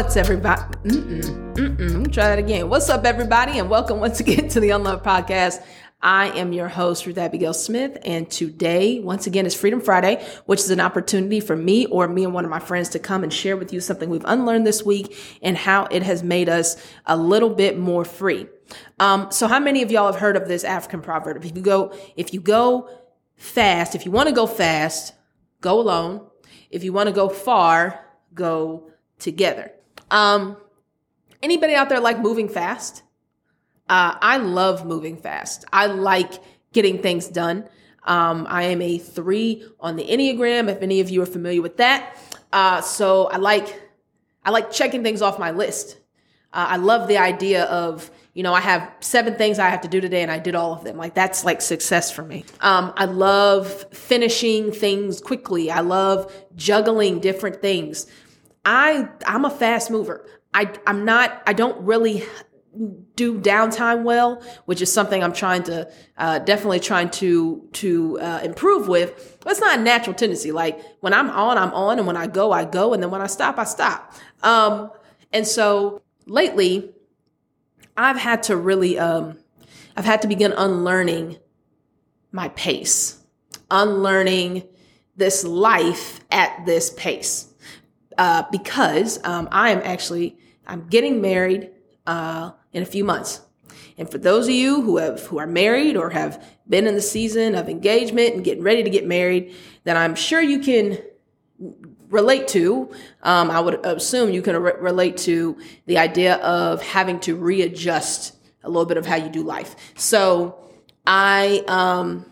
What's everybody? Mm-mm, mm-mm. Try that again. What's up, everybody, and welcome once again to the Unlearned Podcast. I am your host, Ruth Abigail Smith, and today, once again, is Freedom Friday, which is an opportunity for me or me and one of my friends to come and share with you something we've unlearned this week and how it has made us a little bit more free. Um, so, how many of y'all have heard of this African proverb? If you go, if you go fast, if you want to go fast, go alone. If you want to go far, go together. Um, anybody out there like moving fast? Uh, I love moving fast. I like getting things done. Um, I am a three on the Enneagram, if any of you are familiar with that. Uh, so I like I like checking things off my list. Uh, I love the idea of you know I have seven things I have to do today, and I did all of them. Like that's like success for me. Um, I love finishing things quickly. I love juggling different things. I I'm a fast mover. I I'm not I don't really do downtime well, which is something I'm trying to uh, definitely trying to to uh, improve with. But it's not a natural tendency. Like when I'm on, I'm on, and when I go, I go, and then when I stop, I stop. Um, and so lately, I've had to really um, I've had to begin unlearning my pace, unlearning this life at this pace uh, because um, I am actually I'm getting married uh, in a few months. And for those of you who have who are married or have been in the season of engagement and getting ready to get married, then I'm sure you can relate to. Um, I would assume you can re- relate to the idea of having to readjust a little bit of how you do life. So I, um,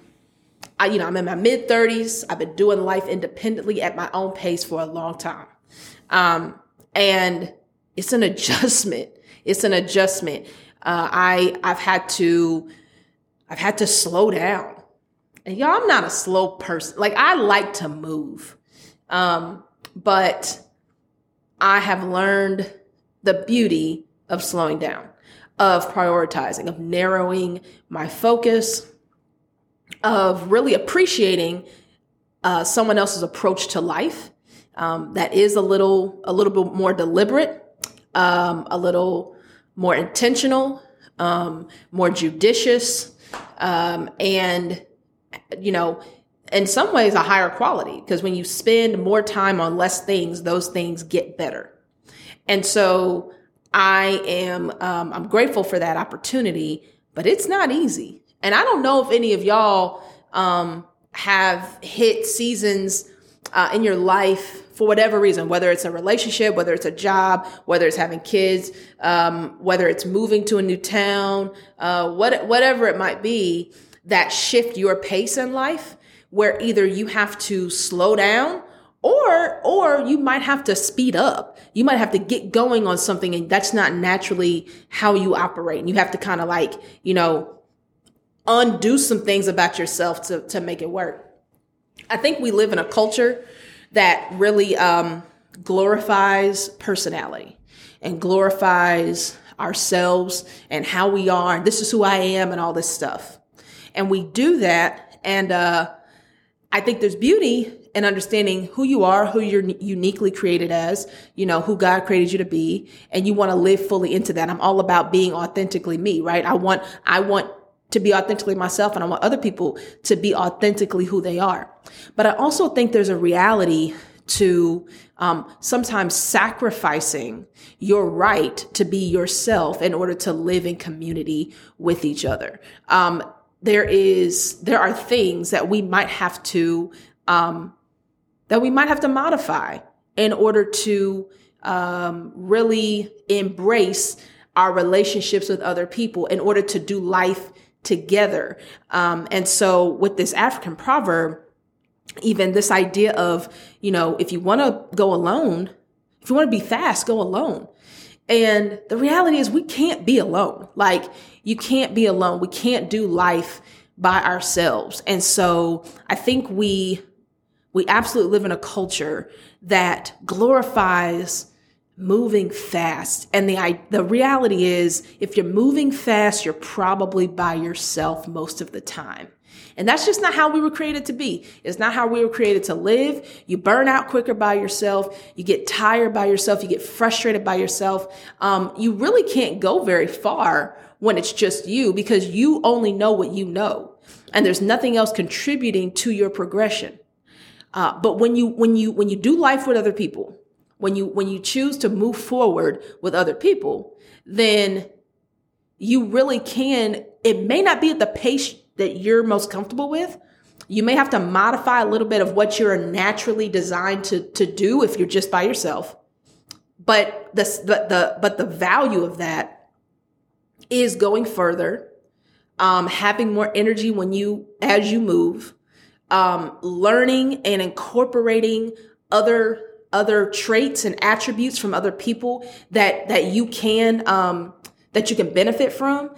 I, you know, I'm in my mid 30s. I've been doing life independently at my own pace for a long time. Um, and it's an adjustment. It's an adjustment. Uh, I I've had to I've had to slow down. And y'all, I'm not a slow person. Like I like to move, um, but I have learned the beauty of slowing down, of prioritizing, of narrowing my focus, of really appreciating uh, someone else's approach to life um, that is a little a little bit more deliberate, um, a little more intentional, um, more judicious, um, and you know, in some ways, a higher quality. Because when you spend more time on less things, those things get better. And so, I am um, I'm grateful for that opportunity, but it's not easy. And I don't know if any of y'all um, have hit seasons uh, in your life for whatever reason, whether it's a relationship, whether it's a job, whether it's having kids, um, whether it's moving to a new town, uh, what, whatever it might be, that shift your pace in life, where either you have to slow down or or you might have to speed up. You might have to get going on something, and that's not naturally how you operate. And you have to kind of like you know undo some things about yourself to to make it work. I think we live in a culture that really um, glorifies personality and glorifies ourselves and how we are. And this is who I am and all this stuff. And we do that. And uh, I think there's beauty in understanding who you are, who you're uniquely created as, you know, who God created you to be, and you want to live fully into that. I'm all about being authentically me, right? I want, I want to be authentically myself and I want other people to be authentically who they are. But I also think there's a reality to um, sometimes sacrificing your right to be yourself in order to live in community with each other. Um, there is there are things that we might have to um, that we might have to modify in order to um, really embrace our relationships with other people in order to do life together. Um, and so with this African proverb, even this idea of, you know, if you want to go alone, if you want to be fast, go alone. And the reality is we can't be alone. Like you can't be alone. We can't do life by ourselves. And so I think we, we absolutely live in a culture that glorifies moving fast. And the, the reality is, if you're moving fast, you're probably by yourself most of the time. And that's just not how we were created to be. It's not how we were created to live. You burn out quicker by yourself. You get tired by yourself. You get frustrated by yourself. Um, you really can't go very far when it's just you because you only know what you know. And there's nothing else contributing to your progression. Uh, but when you, when you, when you do life with other people, when you when you choose to move forward with other people, then you really can it may not be at the pace that you're most comfortable with. You may have to modify a little bit of what you're naturally designed to to do if you're just by yourself. But the the, the but the value of that is going further, um, having more energy when you as you move, um, learning and incorporating other other traits and attributes from other people that that you can um, that you can benefit from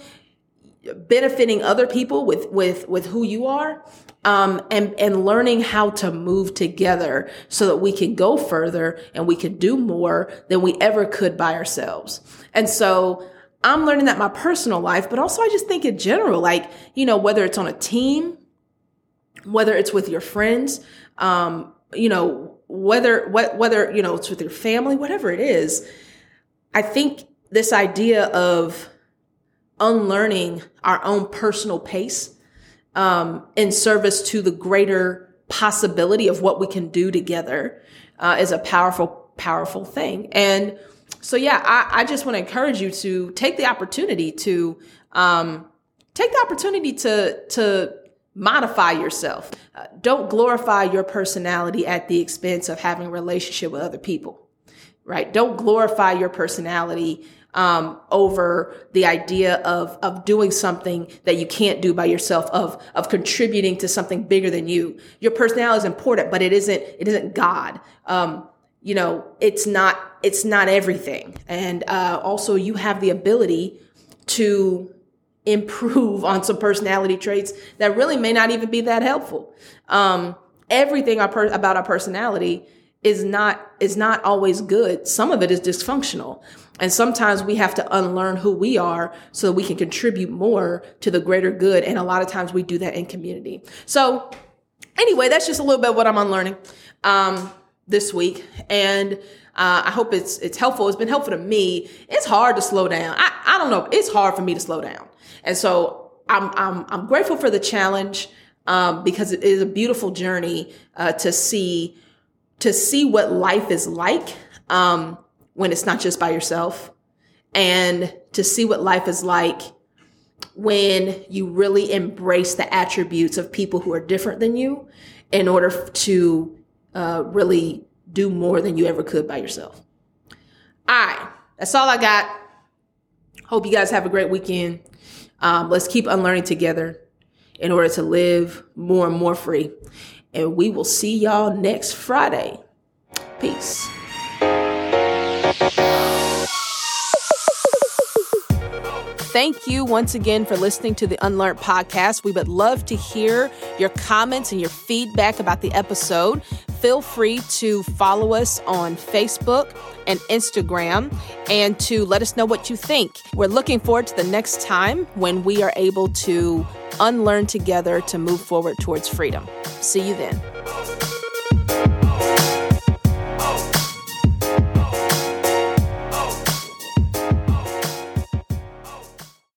benefiting other people with with with who you are um, and and learning how to move together so that we can go further and we can do more than we ever could by ourselves. And so i'm learning that my personal life but also i just think in general like you know whether it's on a team whether it's with your friends um, you know whether what whether you know it's with your family whatever it is i think this idea of unlearning our own personal pace um, in service to the greater possibility of what we can do together uh, is a powerful powerful thing. And so yeah i, I just want to encourage you to take the opportunity to um, take the opportunity to to modify yourself. Uh, don't glorify your personality at the expense of having a relationship with other people, right? Don't glorify your personality um, over the idea of of doing something that you can't do by yourself, of of contributing to something bigger than you. Your personality is important, but it isn't it isn't God. Um, you know, it's not it's not everything, and uh, also you have the ability to improve on some personality traits that really may not even be that helpful. Um, everything our per- about our personality is not is not always good. Some of it is dysfunctional. And sometimes we have to unlearn who we are so that we can contribute more to the greater good. And a lot of times we do that in community. So anyway, that's just a little bit of what I'm unlearning um, this week. And uh, I hope it's it's helpful. It's been helpful to me. It's hard to slow down. I, I don't know. It's hard for me to slow down. And so I'm, I'm, I'm grateful for the challenge um, because it is a beautiful journey uh, to see to see what life is like um, when it's not just by yourself, and to see what life is like when you really embrace the attributes of people who are different than you in order to uh, really do more than you ever could by yourself. All right, that's all I got. Hope you guys have a great weekend. Um, let's keep unlearning together in order to live more and more free. And we will see y'all next Friday. Peace. Thank you once again for listening to the Unlearned podcast. We would love to hear your comments and your feedback about the episode. Feel free to follow us on Facebook and Instagram and to let us know what you think. We're looking forward to the next time when we are able to unlearn together to move forward towards freedom. See you then.